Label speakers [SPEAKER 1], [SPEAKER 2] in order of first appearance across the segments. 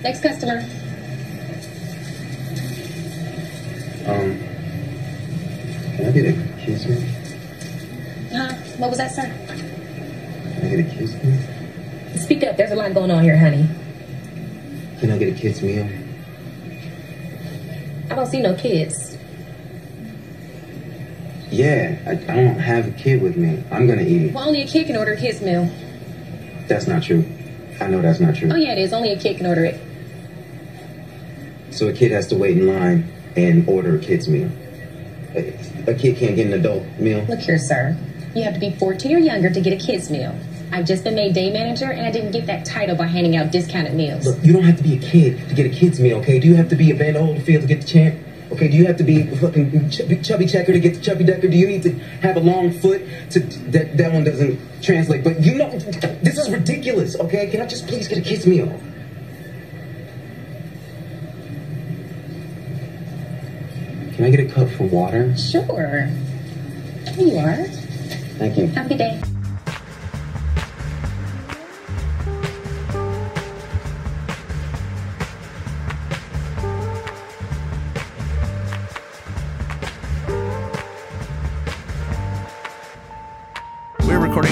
[SPEAKER 1] Next customer.
[SPEAKER 2] Um, can I get a kiss meal?
[SPEAKER 1] Huh? What was that, sir?
[SPEAKER 2] Can I get a kiss meal?
[SPEAKER 1] Speak up. There's a lot going on here, honey.
[SPEAKER 2] Can I get a kids meal?
[SPEAKER 1] I don't see no kids.
[SPEAKER 2] Yeah, I, I don't have a kid with me. I'm gonna eat it.
[SPEAKER 1] Well, only a kid can order a kid's meal.
[SPEAKER 2] That's not true. I know that's not true.
[SPEAKER 1] Oh, yeah, it is. Only a kid can order it.
[SPEAKER 2] So a kid has to wait in line and order a kid's meal. A, kid can't get an adult meal.
[SPEAKER 1] Look here, sir. You have to be 14 or younger to get a kid's meal. I've just been made day manager, and I didn't get that title by handing out discounted meals.
[SPEAKER 2] Look, you don't have to be a kid to get a kid's meal, okay? Do you have to be Evander Holyfield to get the champ? Okay, do you have to be a fucking chubby, chubby checker to get the chubby decker? Do you need to have a long foot to that that one doesn't translate? But you know, this is ridiculous. Okay, can I just please get a kid's meal? Can I get a cup for water?
[SPEAKER 1] Sure. Here you are.
[SPEAKER 2] Thank you.
[SPEAKER 1] Have a good day.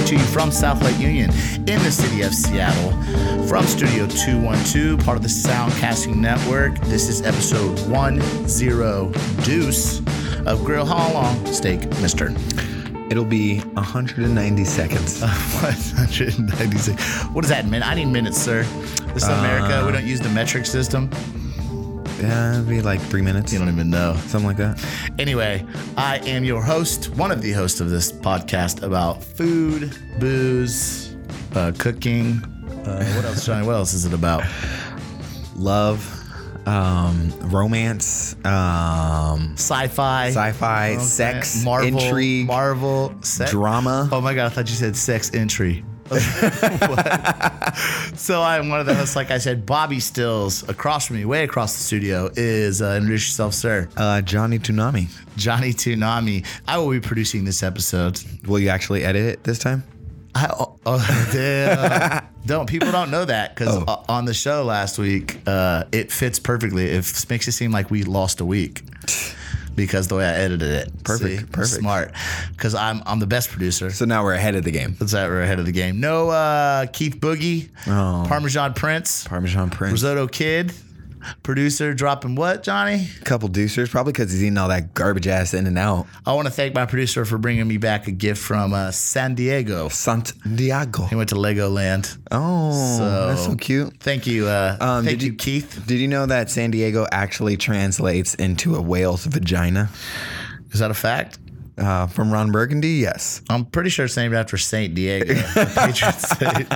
[SPEAKER 3] To you from South Lake Union in the city of Seattle from Studio 212, part of the Soundcasting Network. This is episode 10 Deuce of Grill How Long Steak Mister.
[SPEAKER 4] It'll be 190 seconds.
[SPEAKER 3] 196. What does that mean? I need minutes, sir. This is America. We uh, don't use the metric system.
[SPEAKER 4] Yeah, it'll be like three minutes.
[SPEAKER 3] You don't even know.
[SPEAKER 4] Something like that.
[SPEAKER 3] Anyway, I am your host, one of the hosts of this podcast about food, booze, uh, cooking. Uh, what else, Johnny? What else is it about?
[SPEAKER 4] Love, um, romance, um,
[SPEAKER 3] Sci-fi,
[SPEAKER 4] sci-fi,
[SPEAKER 3] Okay.
[SPEAKER 4] sex,
[SPEAKER 3] Marvel,
[SPEAKER 4] intrigue,
[SPEAKER 3] Marvel, sex.
[SPEAKER 4] drama.
[SPEAKER 3] Oh my god, I thought you said sex entry. So I'm one of the hosts, like I said, Bobbie Stills. Across from me, way across the studio, is uh, introduce yourself, sir.
[SPEAKER 4] Uh, Johnny Tsunami.
[SPEAKER 3] Johnny Toonami. I will be producing this episode.
[SPEAKER 4] Will you actually edit it this time?
[SPEAKER 3] I, oh, oh, damn. don't people don't know that because
[SPEAKER 4] Oh.
[SPEAKER 3] on the show last week, uh, it fits perfectly. It makes it seem like we lost a week because the way I edited it.
[SPEAKER 4] Perfect,
[SPEAKER 3] See?
[SPEAKER 4] perfect.
[SPEAKER 3] smart. Because I'm I'm the best producer.
[SPEAKER 4] So now we're ahead of the game.
[SPEAKER 3] That's that we're ahead of the game. No uh, Keith Boogie,
[SPEAKER 4] Oh.
[SPEAKER 3] Parmesan Prince,
[SPEAKER 4] Parmesan Prince.
[SPEAKER 3] Risotto Kid, producer dropping what, Johnny?
[SPEAKER 4] A couple deucers, probably because he's eating all that garbage ass in and out.
[SPEAKER 3] I want to thank my producer for bringing me back a gift from uh, San Diego.
[SPEAKER 4] Santiago.
[SPEAKER 3] He went to Legoland.
[SPEAKER 4] Oh,
[SPEAKER 3] So-
[SPEAKER 4] that's so cute.
[SPEAKER 3] Thank you, uh,
[SPEAKER 4] Um,
[SPEAKER 3] thank
[SPEAKER 4] did
[SPEAKER 3] you,
[SPEAKER 4] you-
[SPEAKER 3] Keith.
[SPEAKER 4] Did you know that San Diego actually translates into a whale's vagina?
[SPEAKER 3] Is that a fact?
[SPEAKER 4] Uh, from Ron Burgundy, yes.
[SPEAKER 3] I'm pretty sure it's named after Saint Diego, patron saint.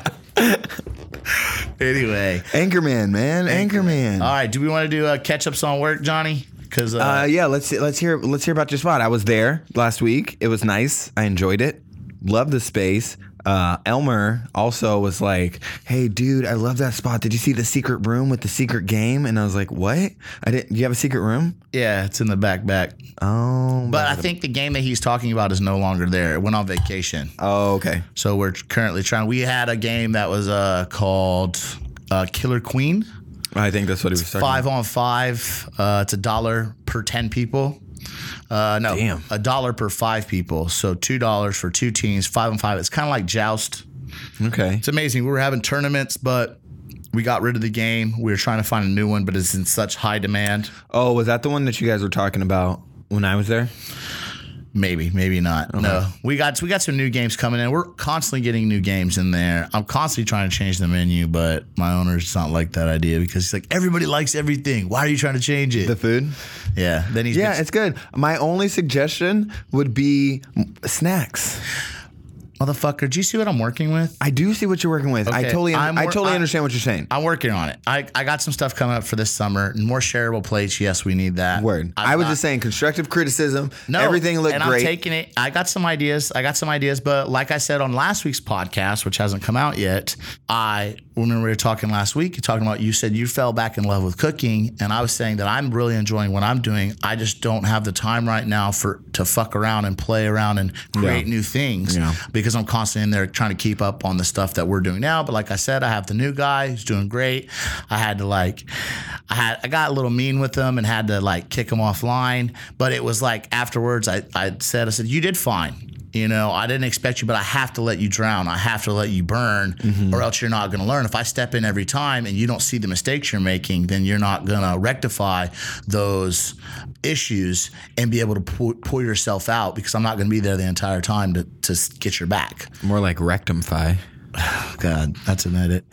[SPEAKER 3] anyway,
[SPEAKER 4] Anchorman, man, Anchorman.
[SPEAKER 3] all right. Do we want to do uh, catch ups on work, Johnny? Because uh,
[SPEAKER 4] Uh, yeah, let's let's hear let's hear about your spot. I was there last week. It was nice. I enjoyed it. Love the space. Uh, Elmer also was like, "Hey, dude, I love that spot. Did you see the secret room with the secret game?" And I was like, "What? I didn't. You have a secret room?
[SPEAKER 3] yeah, it's in the back back.
[SPEAKER 4] Oh,
[SPEAKER 3] But I think the game that he's talking about is no longer there. It went on vacation.
[SPEAKER 4] oh, okay.
[SPEAKER 3] So we're currently trying. We had a game that was uh, called uh, Killer Queen.
[SPEAKER 4] I think that's what he was.
[SPEAKER 3] Five on five. Uh, it's a dollar per ten people. Uh, no,
[SPEAKER 4] Damn.
[SPEAKER 3] a dollar per five people. So two dollars for two teams. Five on five. It's kind of like joust.
[SPEAKER 4] Okay.
[SPEAKER 3] It's amazing. We were having tournaments, but we got rid of the game. We were trying to find a new one, but it's in such high demand.
[SPEAKER 4] Oh, was that the one that you guys were talking about when I was there?
[SPEAKER 3] Maybe, maybe not. No, we got we got some new games coming in. We're constantly getting new games in there. I'm constantly trying to change the menu, but my owner's not like that idea because he's like everybody likes everything. Why are you trying to change it?
[SPEAKER 4] The food?
[SPEAKER 3] yeah. Then he's
[SPEAKER 4] Yeah,
[SPEAKER 3] been-
[SPEAKER 4] it's good. My only suggestion would be snacks.
[SPEAKER 3] Motherfucker. Do you see what I'm working with?
[SPEAKER 4] I do see what you're working with. I totally,
[SPEAKER 3] I'm
[SPEAKER 4] I totally
[SPEAKER 3] I-
[SPEAKER 4] understand what you're saying.
[SPEAKER 3] I'm working on it. I, I got some stuff coming up for this summer. More shareable plates. Yes, we need that.
[SPEAKER 4] Word.
[SPEAKER 3] I'm
[SPEAKER 4] I was
[SPEAKER 3] not-
[SPEAKER 4] just saying constructive criticism.
[SPEAKER 3] No,
[SPEAKER 4] everything looked
[SPEAKER 3] and
[SPEAKER 4] great.
[SPEAKER 3] I'm taking it. I got some ideas. I got some ideas, but like I said on last week's podcast, which hasn't come out yet, I remember we were talking last week. Talking about you said you fell back in love with cooking, and I was saying that I'm really enjoying what I'm doing. I just don't have the time right now for to fuck around and play around and create new things
[SPEAKER 4] Yeah.
[SPEAKER 3] because because I'm constantly in there trying to keep up on the stuff that we're doing now. But like I said, I have the new guy who's doing great. I had to like, I had I got a little mean with him and had to like kick him offline. But it was like afterwards, I I said I said you did fine. You know, I didn't expect you, but I have to let you drown. I have to let you burn, mm-hmm. or else you're not going to learn. If I step in every time and you don't see the mistakes you're making, then you're not going to rectify those issues and be able to pull, pull yourself out because I'm not going to be there the entire time to, to get your back.
[SPEAKER 4] More like rectumfy.
[SPEAKER 3] God, that's an edit.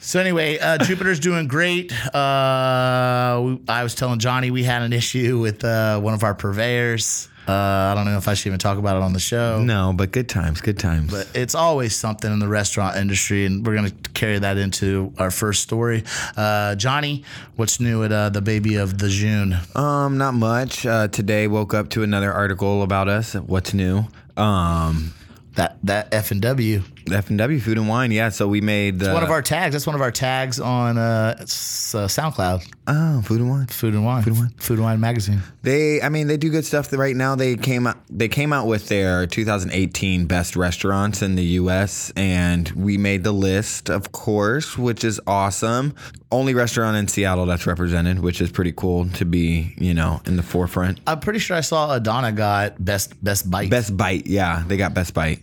[SPEAKER 3] so anyway, uh, Jupiter's doing great. Uh, we- I was telling Johnny we had an issue with uh, one of our purveyors. Uh, I don't know if I should even talk about it on the show.
[SPEAKER 4] No, but good times, good times.
[SPEAKER 3] But it's always something in the restaurant industry, and we're going to carry that into our first story. Uh, Johnny, what's new at uh, the baby of the June?
[SPEAKER 4] Um, not much. Uh, today woke up to another article about us. What's new? Um,
[SPEAKER 3] That that F and W.
[SPEAKER 4] F and W Food and Wine. Yeah, so we made the
[SPEAKER 3] One of our tags. That's one of our tags on uh, uh, SoundCloud.
[SPEAKER 4] oh Food and Wine.
[SPEAKER 3] Food and Wine. Food and Wine. Food and Wine magazine.
[SPEAKER 4] They, I mean, they do good stuff. Right now, they came out. They came out with their 2018 best restaurants in the U.S. and we made the list, of course, which is awesome. Only restaurant in Seattle that's represented, which is pretty cool to be, you know, in the forefront.
[SPEAKER 3] I'm pretty sure I saw Adana got best best bite.
[SPEAKER 4] Best Bite, yeah, they got Best Bite.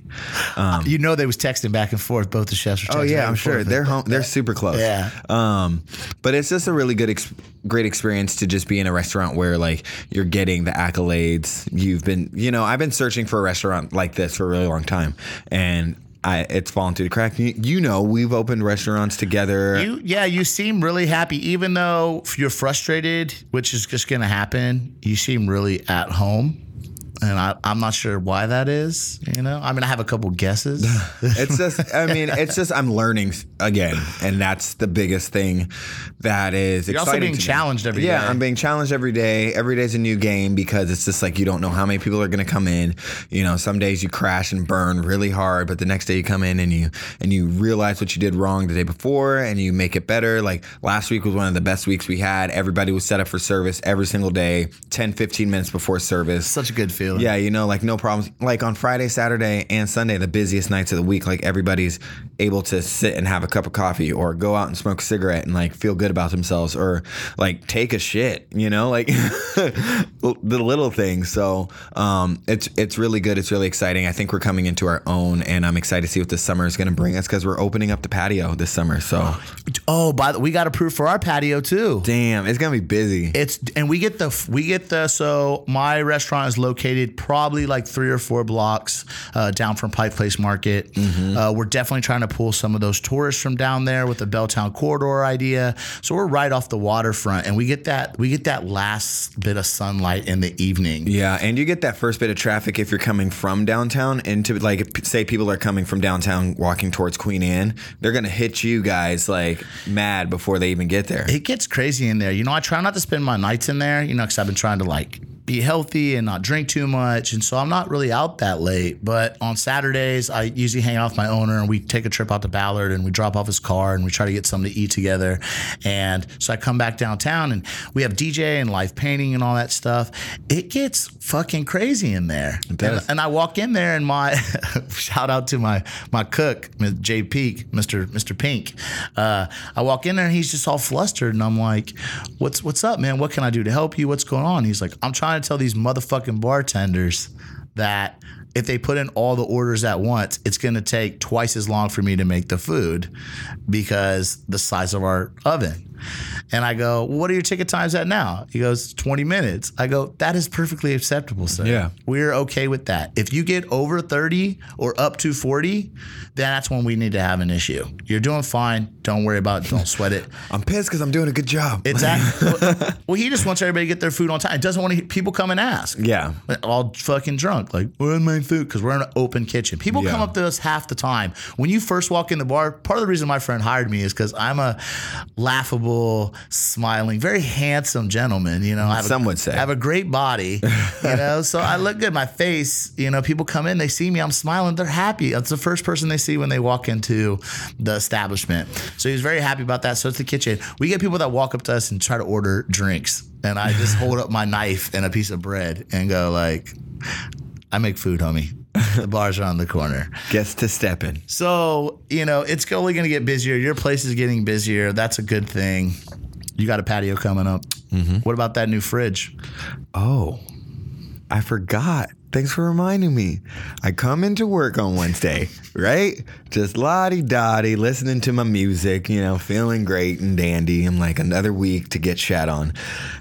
[SPEAKER 3] you know they was texting back and forth. Both the chefs were.
[SPEAKER 4] Oh yeah,
[SPEAKER 3] back
[SPEAKER 4] I'm
[SPEAKER 3] and
[SPEAKER 4] sure they're home. They're super close.
[SPEAKER 3] Yeah.
[SPEAKER 4] Um, but it's just a really good, ex- great experience to just be in a restaurant where like you're getting the accolades. You've been, you know, I've been searching for a restaurant like this for a really long time, and I it's fallen through the crack. You, you know, we've opened restaurants together.
[SPEAKER 3] You, yeah, you seem really happy, even though you're frustrated, which is just going to happen. You seem really at home, and I, I'm not sure why that is. You know, I mean, I have a couple guesses.
[SPEAKER 4] it's just i mean it's just i'm learning again and that's the biggest thing that is
[SPEAKER 3] You're also being
[SPEAKER 4] to me.
[SPEAKER 3] challenged every
[SPEAKER 4] yeah
[SPEAKER 3] day.
[SPEAKER 4] i'm being challenged every day every day's a new game because it's just like you don't know how many people are going to come in you know some days you crash and burn really hard but the next day you come in and you and you realize what you did wrong the day before and you make it better like last week was one of the best weeks we had everybody was set up for service every single day 10 15 minutes before service
[SPEAKER 3] Such a good feeling.
[SPEAKER 4] Yeah, you know, like no problems. Like on Friday, Saturday, and Sunday, the busiest nights of the week, like everybody's able to sit and have a cup of coffee or go out and smoke a cigarette and like feel good about themselves or like take a shit, you know, like the little things. So um, it's it's really good. It's really exciting. I think we're coming into our own, and I'm excited to see what this summer is going to bring us because we're opening up the patio this summer. So
[SPEAKER 3] Oh, by the we got approved for our patio too.
[SPEAKER 4] damn, it's gonna be busy.
[SPEAKER 3] It's and we get the we get the so my restaurant is located probably like three or four blocks uh, down from Pike Place Market.
[SPEAKER 4] Mm-hmm.
[SPEAKER 3] Uh, we're definitely trying to pull some of those tourists from down there with the Belltown corridor idea. So we're right off the waterfront, and we get that we get that last bit of sunlight in the evening.
[SPEAKER 4] Yeah, and you get that first bit of traffic if you're coming from downtown into like say people are coming from downtown walking towards Queen Anne, they're gonna hit you guys like mad before they even get there.
[SPEAKER 3] It gets crazy in there. You know, I try not to spend my nights in there, you know, because I've been trying to like be healthy and not drink too much. And so I'm not really out that late. But on Saturdays, I usually hang out with my owner and we take a trip out to Ballard and we drop off his car and we try to get something to eat together. And so I come back downtown and we have DJ and live painting and all that stuff. It gets fucking crazy in there. And, and I walk in there and my shout out to my my cook, Jay Peak, Mr. Mr. Pink. Uh, I walk in there and he's just all flustered and I'm like, "What's what's up, man? What can I do to help you? What's going on?" He's like, "I'm trying to tell these motherfucking bartenders that." If they put in all the orders at once, it's going to take twice as long for me to make the food because the size of our oven. And I go, well, what are your ticket times at now? He goes, 20 minutes. I go, that is perfectly acceptable, sir.
[SPEAKER 4] Yeah.
[SPEAKER 3] We're okay with that. If you get over 30 or up to 40, then that's when we need to have an issue. You're doing fine. Don't worry about it. Don't sweat it.
[SPEAKER 4] I'm pissed because I'm doing a good job.
[SPEAKER 3] Exactly. well, he just wants everybody to get their food on time. He doesn't want to, people come and ask.
[SPEAKER 4] yeah.
[SPEAKER 3] All fucking drunk, like, where's my food? Because we're in an open kitchen. People
[SPEAKER 4] Yeah.
[SPEAKER 3] come up to us half the time. When you first walk in the bar, part of the reason my friend hired me is because I'm a laughable, smiling, very handsome gentleman. You know,
[SPEAKER 4] Some
[SPEAKER 3] a,
[SPEAKER 4] would say.
[SPEAKER 3] I have a great body. You know, so I look good. My face. You know, people come in, they see me, I'm smiling, they're happy. That's the first person they see when they walk into the establishment. So he's very happy about that. So it's the kitchen. We get people that walk up to us and try to order drinks, and I just hold up my knife and a piece of bread and go like. I make food, homie. the bar's around the corner.
[SPEAKER 4] Gets to stepping.
[SPEAKER 3] So, you know, it's only going to get busier. Your place is getting busier. That's a good thing. You got a patio coming up. Mm-hmm. What about that new fridge?
[SPEAKER 4] Oh, I forgot. Thanks for reminding me. I come into work on Wednesday, right? Just lottie dottie, listening to my music, you know, feeling great and dandy. I'm like another week to get shat on.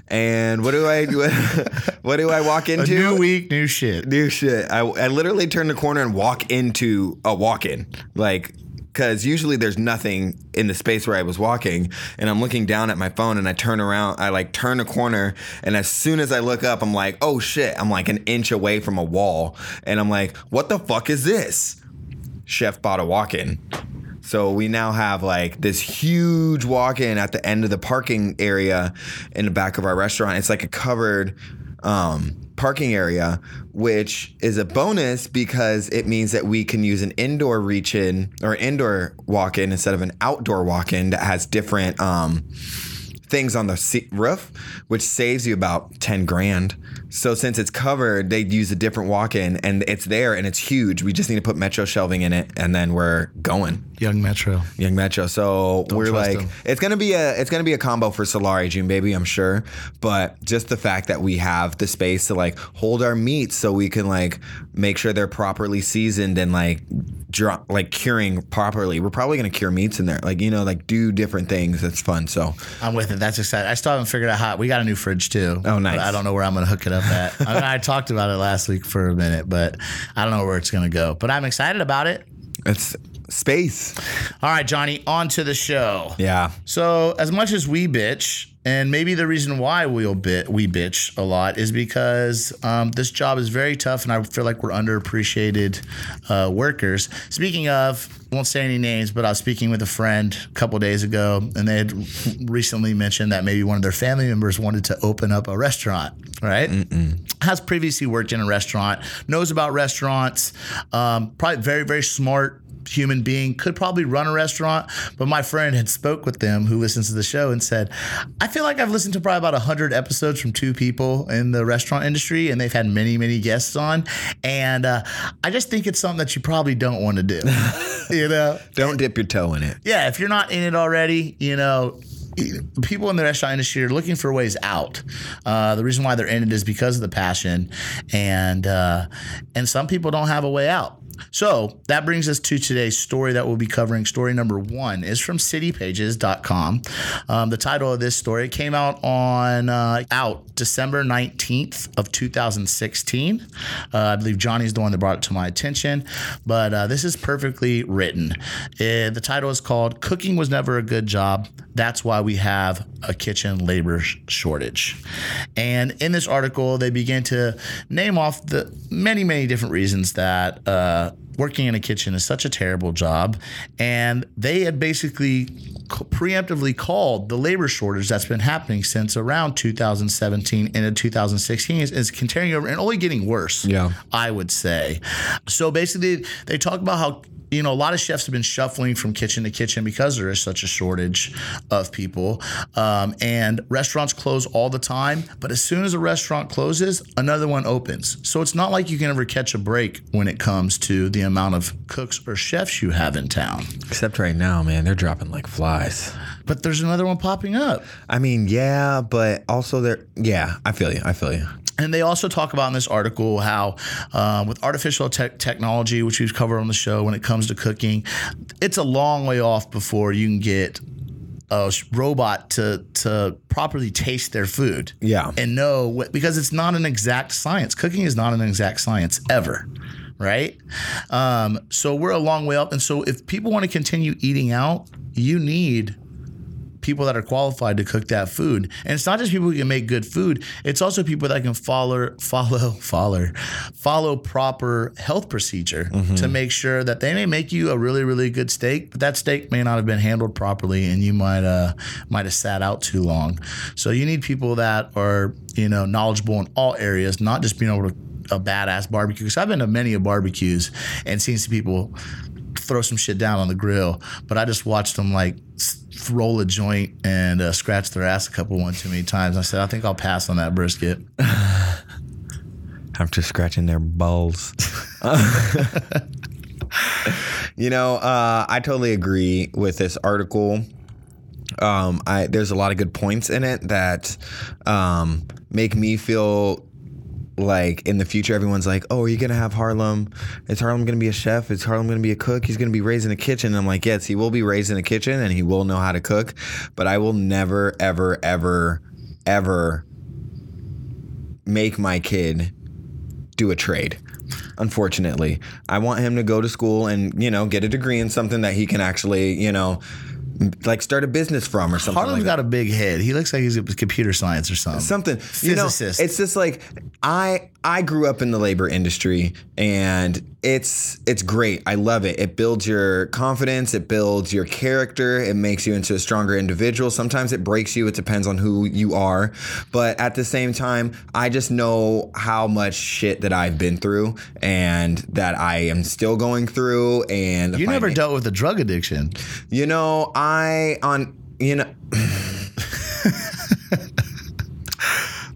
[SPEAKER 4] And what do I what, what do I walk
[SPEAKER 3] A
[SPEAKER 4] into?
[SPEAKER 3] new week, new shit.
[SPEAKER 4] New shit. I, I literally turn the corner and walk into a walk in. Like, because usually there's nothing in the space where I was walking, and I'm looking down at my phone and I turn around, I like turn a corner, and as soon as I look up, I'm like, oh shit, I'm like an inch away from a wall, and I'm like, what the fuck is this? Chef bought a walk in. So we now have like this huge walk-in at the end of the parking area in the back of our restaurant. It's like a covered um, parking area, which is a bonus because it means that we can use an indoor reach-in or indoor walk-in instead of an outdoor walk-in that has different um, things on the roof, which saves you about 10 grand. So since it's covered, they use a different walk-in and it's there and it's huge. We just need to put Metro shelving in it and then we're going.
[SPEAKER 3] Young Metro.
[SPEAKER 4] Young Metro. So we're like,
[SPEAKER 3] him.
[SPEAKER 4] it's gonna be a it's gonna be a combo for Salare June baby, I'm sure. But just the fact that we have the space to like hold our meats so we can like make sure they're properly seasoned and like drop like curing properly. We're probably gonna cure meats in there, like you know, like do different things. It's fun. So
[SPEAKER 3] I'm with it. That's exciting. I still haven't figured out how. We got a new fridge too.
[SPEAKER 4] Oh, nice.
[SPEAKER 3] But I don't know where I'm going to hook it up at. I, mean, I talked about it last week for a minute, but I don't know where it's going to go. But I'm excited about it.
[SPEAKER 4] it's space.
[SPEAKER 3] All right, Johnny, on to the show.
[SPEAKER 4] Yeah.
[SPEAKER 3] So, as much as we bitch, and maybe the reason why we'll bit we bitch a lot is because um, this job is very tough, and I feel like we're underappreciated uh, workers. Speaking of, won't say any names, but I was speaking with a friend a couple days ago, and they had recently mentioned that maybe one of their family members wanted to open up a restaurant. Right? Has previously worked in a restaurant, knows about restaurants, um, probably very very smart human being could probably run a restaurant but my friend had spoke with them who listens to the show and said i feel like i've listened to probably about 100 episodes from two people in the restaurant industry and they've had many many guests on and uh, i just think it's something that you probably don't want to do you know
[SPEAKER 4] Don't dip your toe in it.
[SPEAKER 3] yeah, if you're not in it already, you know, people in the restaurant industry are looking for ways out. Uh, the reason why they're in it is because of the passion, and uh, and some people don't have a way out. So that brings us to today's story that we'll be covering. Story number one is from citypages.com. Um, the title of this story came out on uh, out December 19th of 2016. Uh, I believe Johnny's the one that brought it to my attention, but uh, this is perfectly written. Uh, the title is called "Cooking Was Never a Good Job." That's why we have a kitchen labor sh- shortage. And in this article, they begin to name off the many, many different reasons that uh, working in a kitchen is such a terrible job. And they had basically preemptively called the labor shortage that's been happening since around 2017 into 2016 is, is continuing over and only getting worse.
[SPEAKER 4] Yeah.
[SPEAKER 3] I would say. So basically, they talk about how you know a lot of chefs have been shuffling from kitchen to kitchen because there is such a shortage of people, um, and restaurants close all the time. But as soon as a restaurant closes, another one opens. So it's not like you can ever catch a break when it comes to the amount of cooks or chefs you have in town.
[SPEAKER 4] Except right now, man, they're dropping like flies.
[SPEAKER 3] But there's another one popping up.
[SPEAKER 4] I mean, yeah, but also they're yeah. I feel you. I feel you.
[SPEAKER 3] And they also talk about in this article how, uh, with artificial te- technology, which we've covered on the show, when it comes to cooking, it's a long way off before you can get a robot to to properly taste their food.
[SPEAKER 4] Yeah.
[SPEAKER 3] and know what, because it's not an exact science. Cooking is not an exact science ever. Right, um, so we're a long way up, and so if people want to continue eating out, you need people that are qualified to cook that food. And it's not just people who can make good food, it's also people that can follow follow follow follow proper health procedure to make sure that they may make you a really really good steak, but that steak may not have been handled properly and you might uh might have sat out too long. So you need people that are, you know, knowledgeable in all areas, not just being able to a badass barbecue because I've been to many of barbecues and seen some people throw some shit down on the grill, but I just watched them like roll a joint and uh, scratch their ass a couple one too many times. I said, I think I'll pass on that brisket.
[SPEAKER 4] after scratching their balls. you know, uh, I totally agree with this article. Um, I there's a lot of good points in it that um, make me feel like in the future everyone's like oh are you gonna have harlem? Is harlem gonna be a chef? Is harlem gonna be a cook? He's gonna be raised in a kitchen. And i'm like yes he will be raised in a kitchen and he will know how to cook but i will never ever ever ever make my kid do a trade unfortunately. I want him to go to school and you know get a degree in something that he can actually you know like start a business from or something
[SPEAKER 3] Harlem's
[SPEAKER 4] like
[SPEAKER 3] got a big head. He looks like he's a computer science or something.
[SPEAKER 4] something. You know
[SPEAKER 3] Physicist.
[SPEAKER 4] it's just like i i grew up in the labor industry and it's it's great. I love it. It builds your confidence. It builds your character. It makes you into a stronger individual. Sometimes it breaks you. It depends on who you are. But at the same time i just know how much shit that i've been through and that i am still going through and
[SPEAKER 3] you never dealt with a drug addiction.
[SPEAKER 4] you know i on you know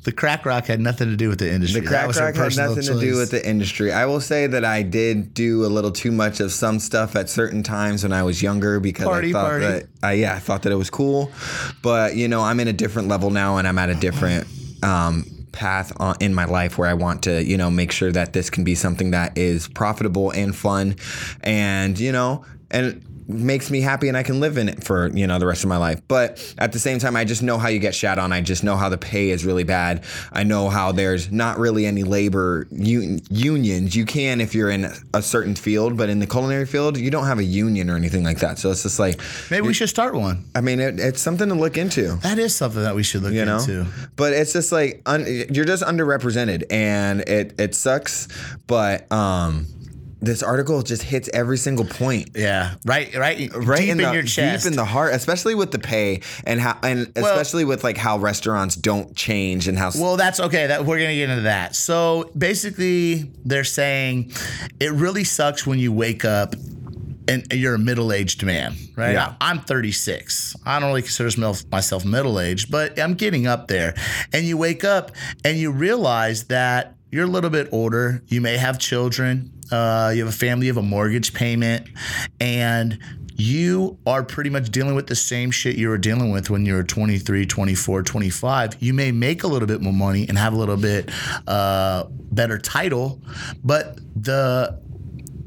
[SPEAKER 3] The crack rock had nothing to do with the industry.
[SPEAKER 4] The crack rock had nothing to do with the industry. I will say that I did do a little too much of some stuff at certain times when I was younger because
[SPEAKER 3] Party,
[SPEAKER 4] I thought
[SPEAKER 3] party.
[SPEAKER 4] that I, yeah, I thought that it was cool. But you know, I'm in a different level now, and I'm at a different um, path on, in my life where I want to you know make sure that this can be something that is profitable and fun, and you know, and makes me happy and I can live in it for you know the rest of my life. But at the same time, I just know how you get shat on. I just know how the pay is really bad. I know how there's not really any labor un- unions. You can if you're in a certain field, but in the culinary field, you don't have a union or anything like that. So it's just like,
[SPEAKER 3] Maybe we should start one.
[SPEAKER 4] I mean, it, it's something to look into
[SPEAKER 3] That is something that we should look
[SPEAKER 4] you know
[SPEAKER 3] into.
[SPEAKER 4] but it's just like un, you're just underrepresented and it it sucks but um this article just hits every single point
[SPEAKER 3] Yeah, right, right,
[SPEAKER 4] right
[SPEAKER 3] deep
[SPEAKER 4] in,
[SPEAKER 3] in,
[SPEAKER 4] the,
[SPEAKER 3] your chest.
[SPEAKER 4] deep in the heart especially with the pay and how and
[SPEAKER 3] Well-
[SPEAKER 4] especially with like how restaurants don't change and how
[SPEAKER 3] Well, that's okay. That we're gonna get into that. So basically, they're saying it really sucks when you wake up and you're a middle-aged man, right?
[SPEAKER 4] Yeah.
[SPEAKER 3] I'm 36. I don't really consider myself- myself middle-aged, but I'm getting up there. And you wake up and you realize that you're a little bit older. You may have children. Uh, you have a family. You have a mortgage payment, and you are pretty much dealing with the same shit you were dealing with when you were 23, 24, 25. You may make a little bit more money and have a little bit uh, better title, but the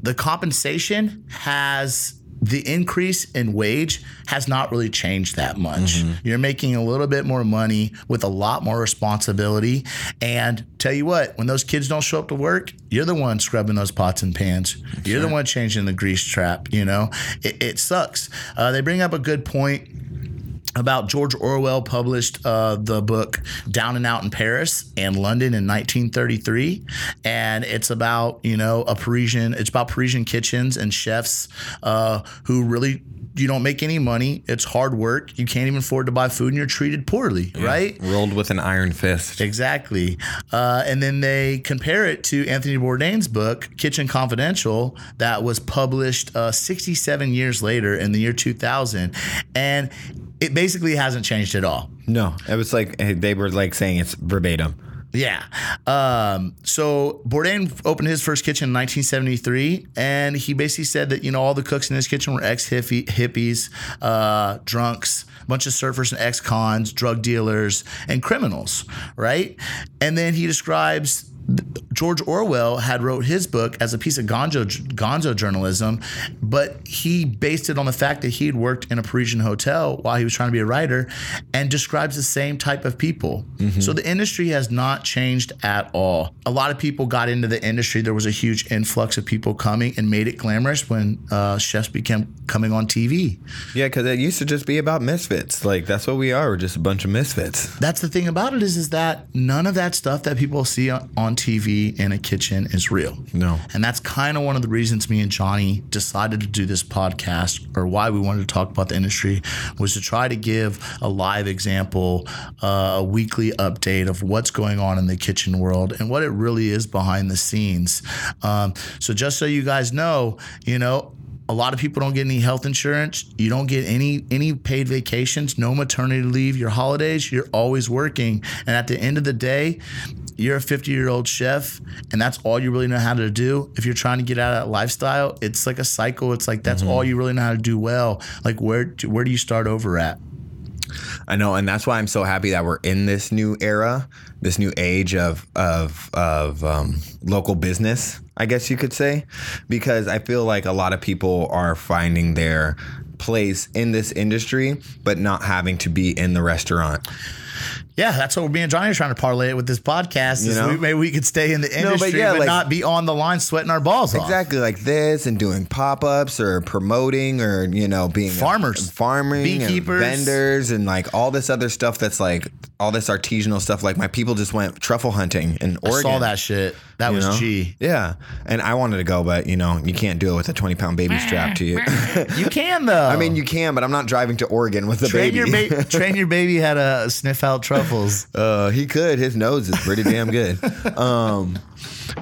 [SPEAKER 3] the compensation has the increase in wage has not really changed that much. You're making a little bit more money with a lot more responsibility. And tell you what, when those kids don't show up to work, you're the one scrubbing those pots and pans. you're the one changing the grease trap. You know, it, it sucks. Uh, they bring up a good point about George Orwell published uh, the book Down and Out in Paris and London in 1933, and it's about you know a Parisian. It's about Parisian kitchens and chefs uh, who really. You don't make any money. It's hard work. You can't even afford to buy food, and you're treated poorly, right?
[SPEAKER 4] rolled with an iron fist
[SPEAKER 3] Exactly. Uh, and then they compare it to Anthony Bourdain's book, Kitchen Confidential, that was published uh, 67 years later in the year 2000. And it basically hasn't changed at all.
[SPEAKER 4] no it was like they were like saying it's verbatim
[SPEAKER 3] Yeah. Um, so Bourdain opened his first kitchen in 1973, and he basically said that you know all the cooks in his kitchen were ex hippies, uh, drunks, a bunch of surfers and ex cons, drug dealers, and criminals, right? And then he describes. George Orwell had wrote his book as a piece of gonzo, gonzo journalism, but he based it on the fact that he had worked in a Parisian hotel while he was trying to be a writer and describes the same type of people. So the industry has not changed at all. A lot of people got into the industry. There was a huge influx of people coming and made it glamorous when uh, chefs became coming on TV.
[SPEAKER 4] yeah because it used to just be about misfits like that's what we are we're just a bunch of misfits
[SPEAKER 3] That's the thing about it is, is that none of that stuff that people see on, on TV in a kitchen is real.
[SPEAKER 4] No.
[SPEAKER 3] And that's kind of one of the reasons me and Johnny decided to do this podcast or why we wanted to talk about the industry was to try to give a live example, uh, a weekly update of what's going on in the kitchen world and what it really is behind the scenes. Um, so just so you guys know, you know, a lot of people don't get any health insurance. You don't get any any paid vacations, no maternity leave, your holidays, you're always working. And at the end of the day, you're a 50 year old chef and that's all you really know how to do, if you're trying to get out of that lifestyle, it's like a cycle. It's like that's all you really know how to do well. Like where do- where do you start over at?
[SPEAKER 4] I know, and that's why I'm so happy that we're in this new era, this new age of of of um, local business. I guess you could say, because I feel like a lot of people are finding their place in this industry, but not having to be in the restaurant.
[SPEAKER 3] Yeah, that's what me and Johnny are trying to parlay it with this podcast.
[SPEAKER 4] You
[SPEAKER 3] is
[SPEAKER 4] know?
[SPEAKER 3] we, maybe we could stay in the
[SPEAKER 4] but
[SPEAKER 3] industry, but,
[SPEAKER 4] yeah, like-
[SPEAKER 3] not be on the line sweating our balls off.
[SPEAKER 4] Exactly like this, and doing pop ups or promoting, or you know, being
[SPEAKER 3] Farmers.
[SPEAKER 4] farming,
[SPEAKER 3] Beekeepers.
[SPEAKER 4] and vendors, and like all this other stuff that's like all this artisanal stuff. Like my people just went truffle hunting in Oregon.
[SPEAKER 3] I saw that shit. That was
[SPEAKER 4] know?
[SPEAKER 3] G.
[SPEAKER 4] Yeah, and I wanted to go, but you know, you can't do it with a twenty pound baby strapped to you.
[SPEAKER 3] You can though.
[SPEAKER 4] I mean, you can, but I'm not driving to Oregon with a
[SPEAKER 3] train
[SPEAKER 4] baby.
[SPEAKER 3] your ba- train your baby how to sniff out
[SPEAKER 4] Uh, he could. His nose is pretty damn good. Um,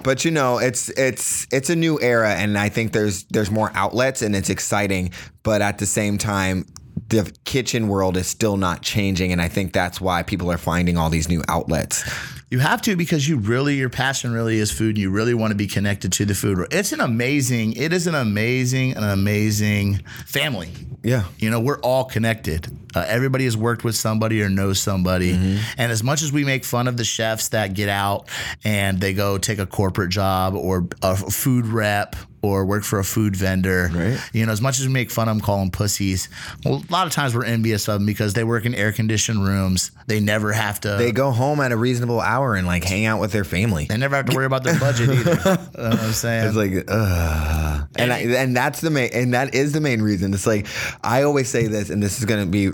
[SPEAKER 4] but you know, it's it's it's a new era, and I think there's there's more outlets, and it's exciting. But at the same time, the kitchen world is still not changing, and I think that's why people are finding all these new outlets.
[SPEAKER 3] You have to because you really your passion really is food. And you really want to be connected to the food. It's an amazing. It is an amazing, an amazing family.
[SPEAKER 4] Yeah.
[SPEAKER 3] You know, we're all connected. Uh, everybody has worked with somebody or knows somebody.
[SPEAKER 4] Mm-hmm.
[SPEAKER 3] And as much as we make fun of the chefs that get out and they go take a corporate job or a food rep or work for a food vendor,
[SPEAKER 4] Right.
[SPEAKER 3] you know, as much as we make fun of them, call them pussies, well, a lot of times we're envious of them because they work in air conditioned rooms. They never have to.
[SPEAKER 4] They go home at a reasonable hour and like hang out with their family.
[SPEAKER 3] they never have to worry about their budget either. you know what I'm saying?
[SPEAKER 4] It's like, uh, and I, and that's the main, and that is the main reason. It's like I always say this, and this is gonna be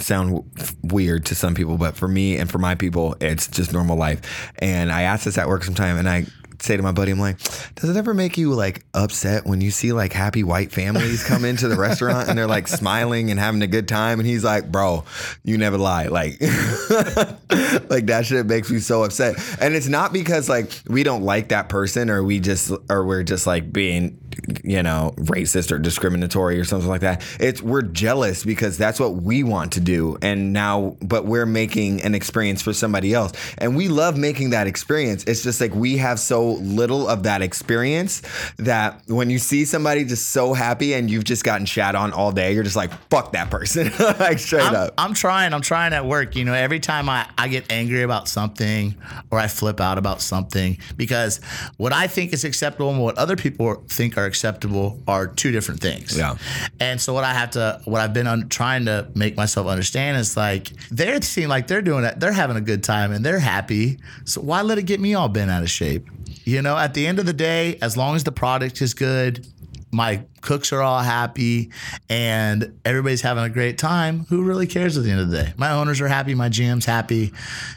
[SPEAKER 4] sound weird to some people, but for me and for my people, it's just normal life. And I ask this at work sometime, and I say to my buddy, I'm like, does it ever make you like upset when you see like happy white families come into the restaurant and they're like smiling and having a good time? And he's like, bro, you never lie. Like, like that shit makes me so upset. And it's not because like we don't like that person or we just or we're just like being you know racist or discriminatory or something like that. It's we're jealous because that's what we want to do and now but we're making an experience for somebody else. And we love making that experience. It's just like we have so little of that experience that when you see somebody just so happy and you've just gotten shat on all day, you're just like fuck that person. like straight
[SPEAKER 3] I'm,
[SPEAKER 4] up.
[SPEAKER 3] I'm trying. I'm trying at work. You know, every time I, I get angry about something or I flip out about something, because what I think is acceptable and what other people think are acceptable are two different things.
[SPEAKER 4] Yeah.
[SPEAKER 3] And so what I have to, what I've been un, trying to make myself understand is like they're seem like they're doing it. They're having a good time and they're happy. So why let it get me all bent out of shape? You know, at the end of the day, as long as the product is good, my cooks are all happy and everybody's having a great time. Who really cares at the end of the day? My owners are happy, my GM's happy,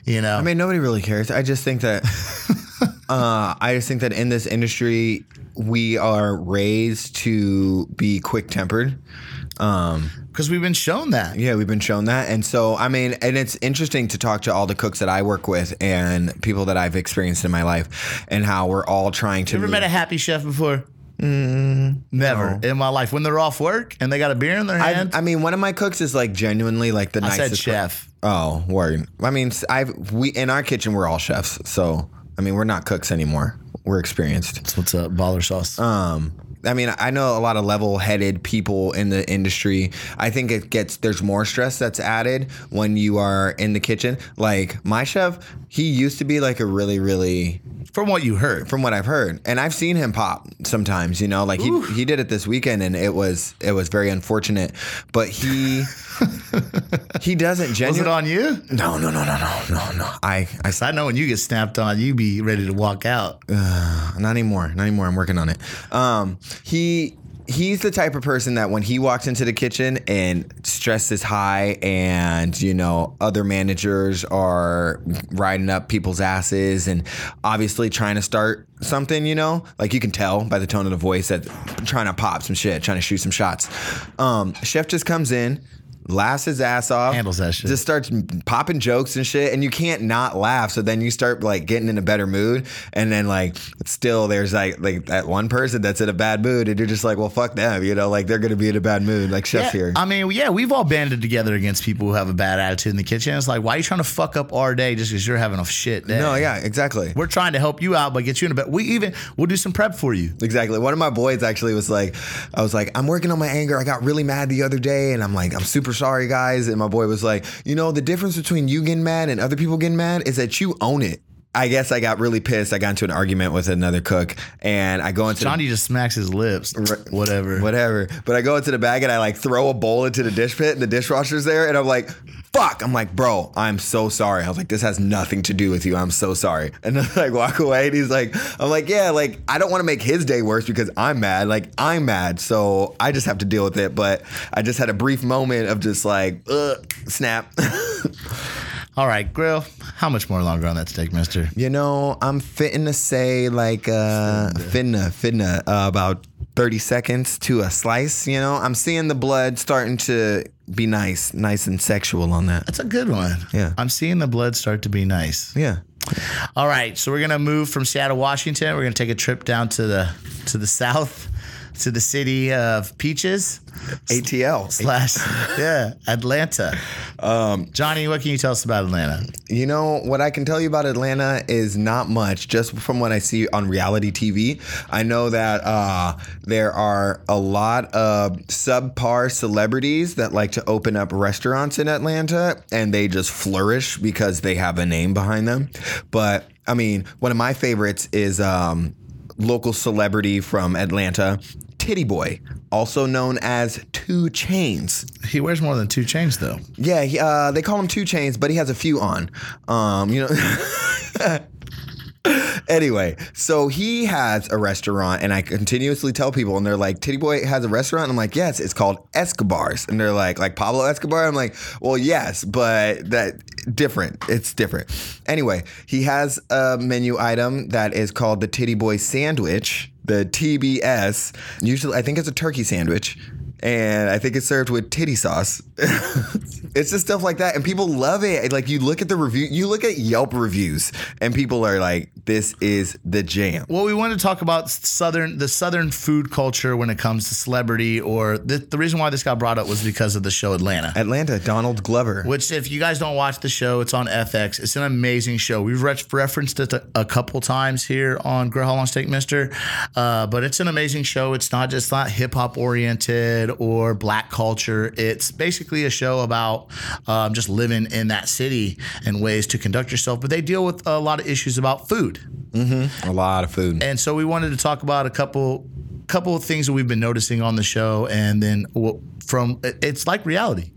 [SPEAKER 3] you know.
[SPEAKER 4] I mean, nobody really cares. I just think that, uh, I just think that in this industry, we are raised to be quick tempered. Um,
[SPEAKER 3] because we've been shown that.
[SPEAKER 4] yeah, we've been shown that. And so, I mean, and it's interesting to talk to all the cooks that I work with and people that I've experienced in my life and how we're all trying to.
[SPEAKER 3] You ever
[SPEAKER 4] move-
[SPEAKER 3] met a happy chef before? Never in my life. When they're off work and they got a beer in their hand,
[SPEAKER 4] I mean, one of my cooks is like genuinely like the
[SPEAKER 3] I
[SPEAKER 4] nicest. cook-
[SPEAKER 3] chef.
[SPEAKER 4] Oh, word. I mean, I've we in our kitchen we're all chefs, so I mean we're not cooks anymore. We're experienced.
[SPEAKER 3] That's what's up, baller sauce.
[SPEAKER 4] Um, I mean, I know a lot of level-headed people in the industry. I think it gets there's more stress that's added when you are in the kitchen. Like my chef, he used to be like a really, really
[SPEAKER 3] From what you heard.
[SPEAKER 4] from what I've heard, and I've seen him pop sometimes. You know, like he he did it this weekend, and it was it was very unfortunate. But he he doesn't
[SPEAKER 3] Was it on you?
[SPEAKER 4] No, no, no, no, no, no, no. I I
[SPEAKER 3] I know when you get snapped on, you be ready to walk out.
[SPEAKER 4] not anymore. Not anymore. I'm working on it. Um, he he's the type of person that when he walks into the kitchen and stress is high and you know other managers are riding up people's asses and obviously trying to start something, you know, like you can tell by the tone of the voice that trying to pop some shit, trying to shoot some shots. Um, chef just comes in, laughs his ass off,
[SPEAKER 3] Handles that shit.
[SPEAKER 4] just starts popping jokes and shit, and you can't not laugh. So then you start like getting in a better mood, and then like still there's like like that one person that's in a bad mood, and you're just like, well, fuck them, you know, like they're gonna be in a bad mood, like chef's
[SPEAKER 3] Yeah,
[SPEAKER 4] here.
[SPEAKER 3] I mean, yeah, we've all banded together against people who have a bad attitude in the kitchen. It's like, why are you trying to fuck up our day just because you're having a shit day?
[SPEAKER 4] no, yeah, exactly.
[SPEAKER 3] We're trying to help you out but get you in a bed. We even we'll do some prep for you.
[SPEAKER 4] Exactly. One of my boys actually was like, I was like, I'm working on my anger. I got really mad the other day, and I'm like, I'm super sorry, guys. And my boy was like, you know, the difference between you getting mad and other people getting mad is that you own it. I guess I got really pissed. I got into an argument with another cook, and I go into the-
[SPEAKER 3] Johnny just smacks his lips. Whatever.
[SPEAKER 4] whatever. But I go into the bag and I like throw a bowl into the dish pit, and the dishwasher's there, and I'm like, "Fuck!" I'm like, "Bro, I'm so sorry." I was like, "This has nothing to do with you. I'm so sorry." And then like walk away, and he's like, "I'm like, yeah, like I don't want to make his day worse because I'm mad. Like I'm mad, so I just have to deal with it." But I just had a brief moment of just like, Ugh, snap.
[SPEAKER 3] All right, grill. How much more longer on that steak, Mister?
[SPEAKER 4] You know, I'm fitting to say like uh finna finna uh, about 30 seconds to a slice, you know. I'm seeing the blood starting to be nice, nice and sexual on that.
[SPEAKER 3] That's a good one.
[SPEAKER 4] Yeah.
[SPEAKER 3] I'm seeing the blood start to be nice.
[SPEAKER 4] Yeah.
[SPEAKER 3] All right, so we're gonna move from Seattle, Washington. We're gonna take a trip down to the to the south, to the city of Peaches
[SPEAKER 4] ATL.
[SPEAKER 3] slash yeah Atlanta. Um, Johnny, what can you tell us about Atlanta?
[SPEAKER 4] You know, what I can tell you about Atlanta is not much, just from what I see on reality TV. I know that uh, there are a lot of subpar celebrities that like to open up restaurants in Atlanta and they just flourish because they have a name behind them. But I mean, one of my favorites is um, local celebrity from Atlanta, Titty Boy, also known as Two Chainz.
[SPEAKER 3] He wears more than two chains though.
[SPEAKER 4] Yeah, he, uh, they call him Two Chainz, but he has a few on. Um, you know. anyway, so he has a restaurant, and I continuously tell people, and they're like, "Titty Boy has a restaurant." I'm like, "Yes, it's called Escobar's," and they're like, "Like Pablo Escobar." I'm like, "Well, yes, but that different. It's different." Anyway, he has a menu item that is called the Titty Boy Sandwich, the TBS. Usually, I think it's a turkey sandwich and I think it's served with titty sauce. it's just stuff like that, and people love it. Like you look at the review, you look at Yelp reviews, and people are like, "This is the jam."
[SPEAKER 3] Well, we wanted to talk about southern the southern food culture when it comes to celebrity, or the, the reason why this got brought up was because of the show Atlanta.
[SPEAKER 4] Atlanta, Donald Glover.
[SPEAKER 3] Which, if you guys don't watch the show, it's on FX. It's an amazing show. We've re- referenced it a, couple times here on Grill How Long Steak Mister, uh, but it's an amazing show. It's not just not hip hop oriented or black culture. It's basically a show about um, just living in that city and ways to conduct yourself. But they deal with a lot of issues about food.
[SPEAKER 4] A lot of food.
[SPEAKER 3] And so we wanted to talk about a couple couple of things that we've been noticing on the show, and then from it's like reality.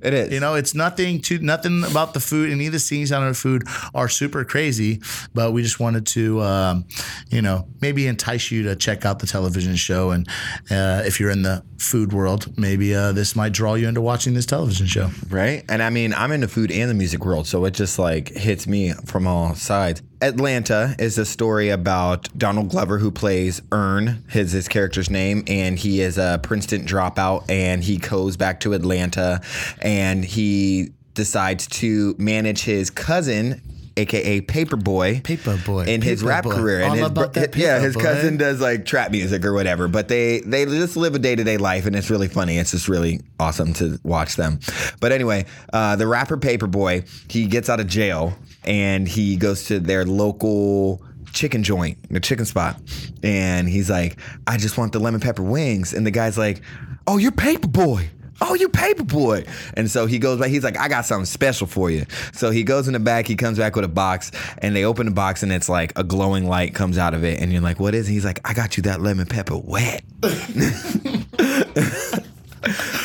[SPEAKER 4] It is.
[SPEAKER 3] You know, it's nothing to nothing about the food. Any of the scenes on our food are super crazy, but we just wanted to, um, you know, maybe entice you to check out the television show. And uh, if you're in the food world, maybe uh, this might draw you into watching this television show.
[SPEAKER 4] right? And I mean, I'm in the food and the music world, so it just like hits me from all sides. Atlanta is a story about Donald Glover, who plays Earn, his his character's name, and he is a Princeton dropout, and he goes back to Atlanta, and he decides to manage his cousin. AKA Paper Boi,
[SPEAKER 3] Paperboy,
[SPEAKER 4] in his rap career, and
[SPEAKER 3] All
[SPEAKER 4] his,
[SPEAKER 3] about that
[SPEAKER 4] yeah, his
[SPEAKER 3] Paper Boi.
[SPEAKER 4] cousin does like trap music or whatever, but they they just live a day to day life, and it's really funny. It's just really awesome to watch them. But anyway, uh, the rapper Paper Boi he gets out of jail and he goes to their local chicken joint, the chicken spot, and he's like, "I just want the lemon pepper wings," and the guy's like, "Oh, you're Paper Boi." Oh, you Paper Boi. And so he goes back. He's like, I got something special for you. So he goes in the back. He comes back with a box and they open the box and it's like a glowing light comes out of it. And you're like, what is it? He's like, I got you that lemon pepper wet.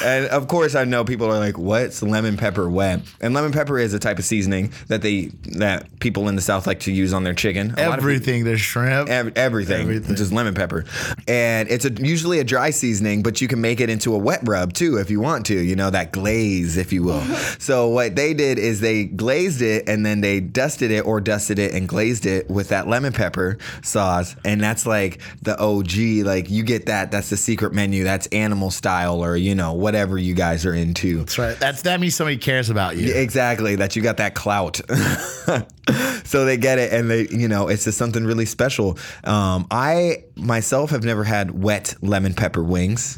[SPEAKER 4] and of course, I know people are like, "What's lemon pepper wet?" And lemon pepper is a type of seasoning that they that people in the South like to use on their chicken. A lot of people-
[SPEAKER 3] Everything. There's shrimp.
[SPEAKER 4] Ev- everything,
[SPEAKER 3] Everything.
[SPEAKER 4] just lemon pepper, and it's a, usually a dry seasoning, but you can make it into a wet rub too if you want to. You know that glaze, if you will. so what they did is they glazed it and then they dusted it or dusted it and glazed it with that lemon pepper sauce, and that's like the OG. Like you get that. That's the secret menu. That's animal style or you know whatever you guys are into.
[SPEAKER 3] That's right. That's that means somebody cares about you.
[SPEAKER 4] Exactly, that you got that clout. so they get it, and they, you know, it's just something really special. Um, I myself have never had wet lemon pepper wings.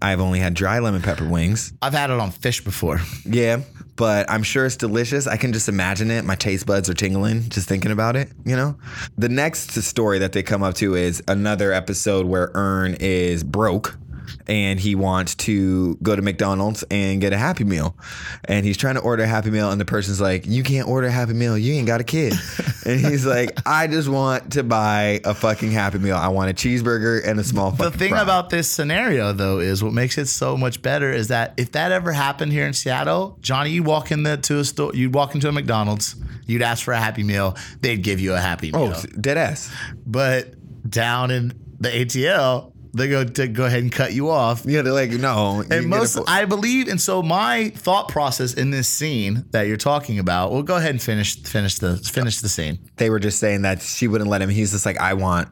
[SPEAKER 4] I've only had dry lemon pepper wings.
[SPEAKER 3] I've had it on fish before.
[SPEAKER 4] Yeah, but I'm sure it's delicious. I can just imagine it. My taste buds are tingling just thinking about it, you know? The next story that they come up to is another episode where Earn is broke and he wants to go to McDonald's and get a Happy Meal. And he's trying to order a Happy Meal, and the person's like, You can't order a Happy Meal. You ain't got a kid. and he's like, I just want to buy a fucking Happy Meal. I want a cheeseburger and a small
[SPEAKER 3] The thing
[SPEAKER 4] fry."
[SPEAKER 3] about this scenario, though, is what makes it so much better is that if that ever happened here in Seattle, Johnny, you walk in the, to a store, you'd walk into a McDonald's, you'd ask for a Happy Meal, they'd give you a Happy oh, Meal.
[SPEAKER 4] Oh, dead ass.
[SPEAKER 3] But down in the ATL, they go to go ahead and cut you off.
[SPEAKER 4] Yeah, they're like, No.
[SPEAKER 3] And most, I believe, and so my thought process in this scene that you're talking about. Well, go ahead and finish finish the finish the scene.
[SPEAKER 4] they were just saying that she wouldn't let him. He's just like, I want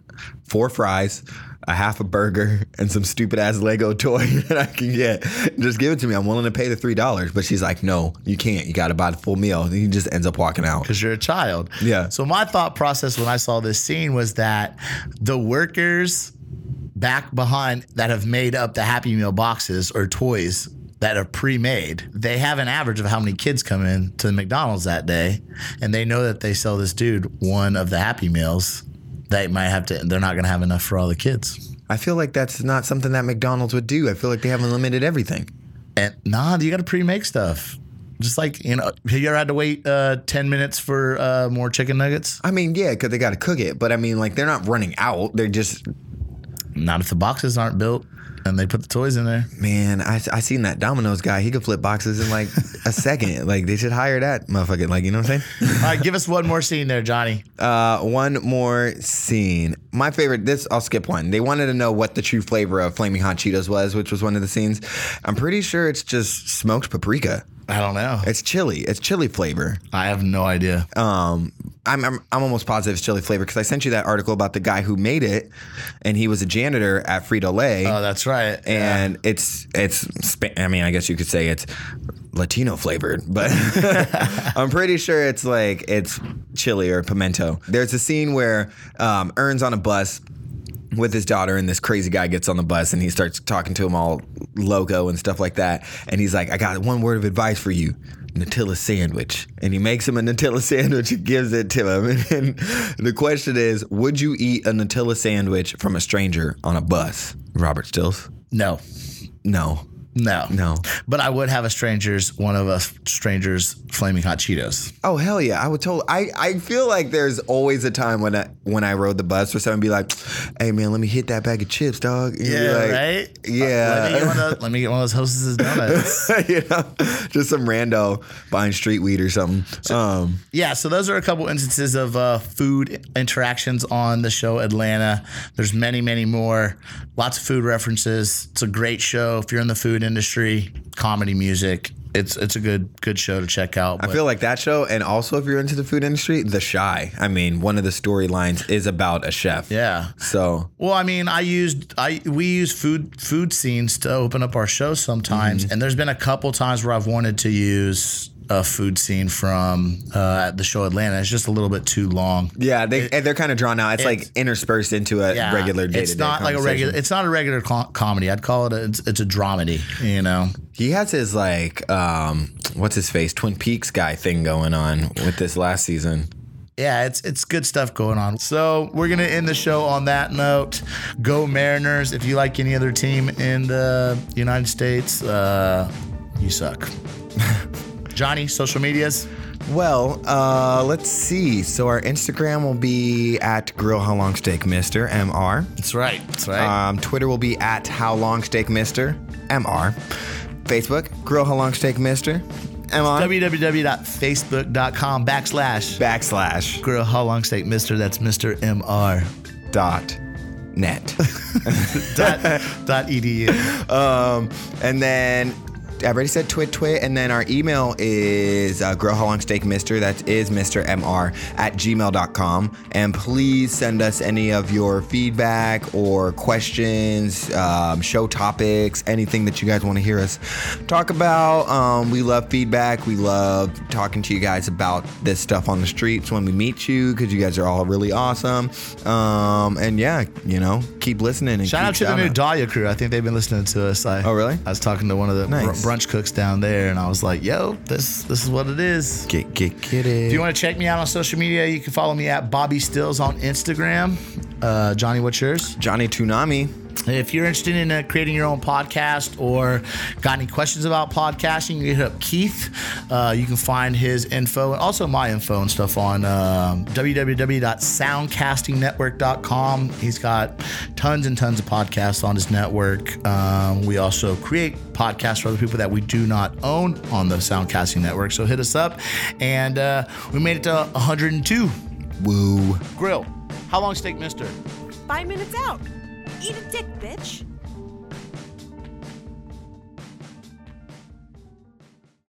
[SPEAKER 4] four fries, a half a burger, and some stupid ass Lego toy that I can get. Just give it to me. I'm willing to pay the three dollars. But she's like, No, you can't. You got to buy the full meal. And he just ends up walking out.
[SPEAKER 3] because you're a child.
[SPEAKER 4] Yeah.
[SPEAKER 3] So my thought process when I saw this scene was that the workers back behind that have made up the Happy Meal boxes or toys that are pre-made, they have an average of how many kids come in to the McDonald's that day, and they know that they sell this dude one of the Happy Meals. They might have to. They're not going to have enough for all the kids.
[SPEAKER 4] I feel like that's not something that McDonald's would do. I feel like they haven't limited everything.
[SPEAKER 3] And nah, you got to pre-make stuff. Just like you know, have you ever had to wait uh, ten minutes for uh, more chicken nuggets?
[SPEAKER 4] I mean, yeah, because they got to cook it. But I mean, like, they're not running out. They're just,
[SPEAKER 3] Not if the boxes aren't built and they put the toys in there.
[SPEAKER 4] man, I, I seen that Domino's guy. He could flip boxes in like a second. Like, they should hire that motherfucker. Like, you know what I'm saying?
[SPEAKER 3] All right, give us one more scene there, Johnny.
[SPEAKER 4] Uh, one more scene. My favorite. This I'll skip one. They wanted to know what the true flavor of flaming hot Cheetos was, which was one of the scenes. I'm pretty sure it's just smoked paprika.
[SPEAKER 3] I don't know.
[SPEAKER 4] It's chili. It's chili flavor.
[SPEAKER 3] I have no idea.
[SPEAKER 4] Um, I'm I'm, I'm almost positive it's chili flavor because I sent you that article about the guy who made it, and he was a janitor at Frito Lay.
[SPEAKER 3] Oh, that's right.
[SPEAKER 4] and it's it's I mean I guess you could say it's Latino flavored, but I'm pretty sure it's like it's chili or pimento. There's a scene where um, Earn's on a bus with his daughter and this crazy guy gets on the bus and he starts talking to him all loco and stuff like that. And he's like I got one word of advice for you Nutella sandwich. And he makes him a Nutella sandwich and gives it to him. And the question is would you eat a Nutella sandwich from a stranger on a bus? Robert Stills?
[SPEAKER 3] No,
[SPEAKER 4] no
[SPEAKER 3] no,
[SPEAKER 4] no
[SPEAKER 3] But I would have a stranger's one of us strangers flaming hot Cheetos.
[SPEAKER 4] Oh hell yeah! I would totally. I, I feel like there's always a time when I when I rode the bus where someone be like, "Hey man, let me hit that bag of chips, dog." And you'd like,
[SPEAKER 3] right.
[SPEAKER 4] Yeah.
[SPEAKER 3] let me get one of, let me get one of those Hostess donuts.
[SPEAKER 4] you know, just some rando buying street weed or something. um,
[SPEAKER 3] Yeah, so those are a couple instances of uh, food interactions on the show Atlanta. There's many, many more. Lots of food references. It's a great show if you're in the food industry, comedy, music. It's it's a good good show to check out.
[SPEAKER 4] I
[SPEAKER 3] but-
[SPEAKER 4] feel like that show, and also if you're into the food industry, The Shy. I mean, one of the storylines is about a chef.
[SPEAKER 3] yeah.
[SPEAKER 4] So
[SPEAKER 3] Well, I mean, I used I we use food food scenes to open up our show sometimes,
[SPEAKER 4] Mm-hmm.
[SPEAKER 3] and there's been a couple times where I've wanted to use a food scene from uh, the show Atlanta. It's just a little bit too long.
[SPEAKER 4] yeah, they and they're kind of drawn out. It's, like interspersed into a
[SPEAKER 3] Yeah,
[SPEAKER 4] regular day.
[SPEAKER 3] It's not like a regular. It's not a regular co- comedy. I'd call it. A, it's, it's a dramedy. You know.
[SPEAKER 4] He has his like, um, what's his face, Twin Peaks guy thing going on with this last season.
[SPEAKER 3] Yeah, it's it's good stuff going on. So we're gonna end the show on that note. Go Mariners! If you like any other team in the United States, uh, you suck. Johnny, social medias.
[SPEAKER 4] Well, uh, let's see. So our Instagram will be at Grill How Long Steak Mister Mr.
[SPEAKER 3] That's right. That's right.
[SPEAKER 4] Um, Twitter will be at How Long Steak Mister Mr. Facebook, Grill How Long Steak Mister. I?
[SPEAKER 3] www.facebook.com backslash
[SPEAKER 4] Backslash
[SPEAKER 3] grill how long steak mister that's mr mr
[SPEAKER 4] dot net.
[SPEAKER 3] dot, dot edu
[SPEAKER 4] um, and then I already said twit twit, and then our email is uh, grow how long steak mister. That is Mr. MR at gmail.com. And please send us any of your feedback or questions, um, show topics, anything that you guys want to hear us talk about. Um, we love feedback. We love talking to you guys about this stuff on the streets when we meet you because you guys are all really awesome. Um, and yeah, you know, keep listening and
[SPEAKER 3] shout out to the new dahlia crew i think they've been listening to us I,
[SPEAKER 4] Oh, really?
[SPEAKER 3] i was talking to one of the
[SPEAKER 4] Nice.
[SPEAKER 3] Br- brunch cooks down there and i was like yo this this is what it is
[SPEAKER 4] Get get get it.
[SPEAKER 3] If you want to check me out on social media, you can follow me at Bobbie Stills on Instagram. Uh, Johnny, what's yours?
[SPEAKER 4] Johnny Tunami.
[SPEAKER 3] If you're interested in uh, creating your own podcast or got any questions about podcasting, you can hit up Keith. Uh, you can find his info and also my info and stuff on um, www.soundcastingnetwork.com. He's got tons and tons of podcasts on his network. Um, we also create podcasts for other people that we do not own on the Soundcasting Network. So hit us up. And uh, we made it to 102.
[SPEAKER 4] Woo.
[SPEAKER 3] Grill. How long steak, mister?
[SPEAKER 5] Five minutes out. Eat a dick, bitch.